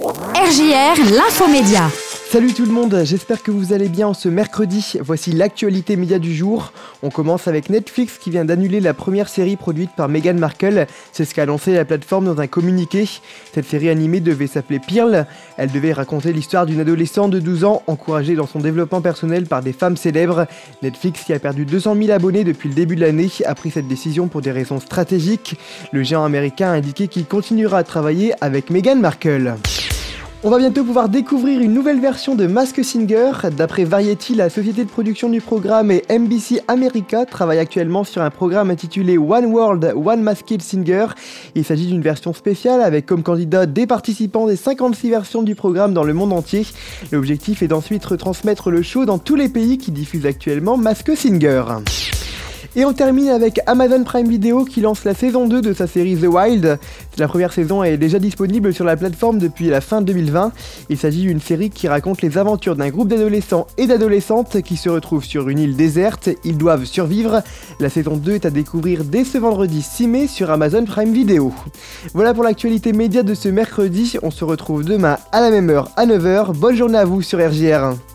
RJR, l'infomédia. Salut tout le monde, j'espère que vous allez bien ce mercredi. Voici l'actualité média du jour. On commence avec Netflix qui vient d'annuler la première série produite par Meghan Markle. C'est ce qu'a annoncé la plateforme dans un communiqué. Cette série animée devait s'appeler Pearl. Elle devait raconter l'histoire d'une adolescente de 12 ans encouragée dans son développement personnel par des femmes célèbres. Netflix qui a perdu 200 000 abonnés depuis le début de l'année a pris cette décision pour des raisons stratégiques. Le géant américain a indiqué qu'il continuera à travailler avec Meghan Markle. On va bientôt pouvoir découvrir une nouvelle version de Mask Singer. D'après Variety, la société de production du programme et NBC America travaille actuellement sur un programme intitulé One World, One Masked Singer. Il s'agit d'une version spéciale avec comme candidat des participants des 56 versions du programme dans le monde entier. L'objectif est d'ensuite retransmettre le show dans tous les pays qui diffusent actuellement Mask Singer. Et on termine avec Amazon Prime Video qui lance la saison 2 de sa série The Wild. La première saison est déjà disponible sur la plateforme depuis la fin 2020. Il s'agit d'une série qui raconte les aventures d'un groupe d'adolescents et d'adolescentes qui se retrouvent sur une île déserte. Ils doivent survivre. La saison 2 est à découvrir dès ce vendredi 6 mai sur Amazon Prime Video. Voilà pour l'actualité média de ce mercredi. On se retrouve demain à la même heure à 9h. Bonne journée à vous sur RGR.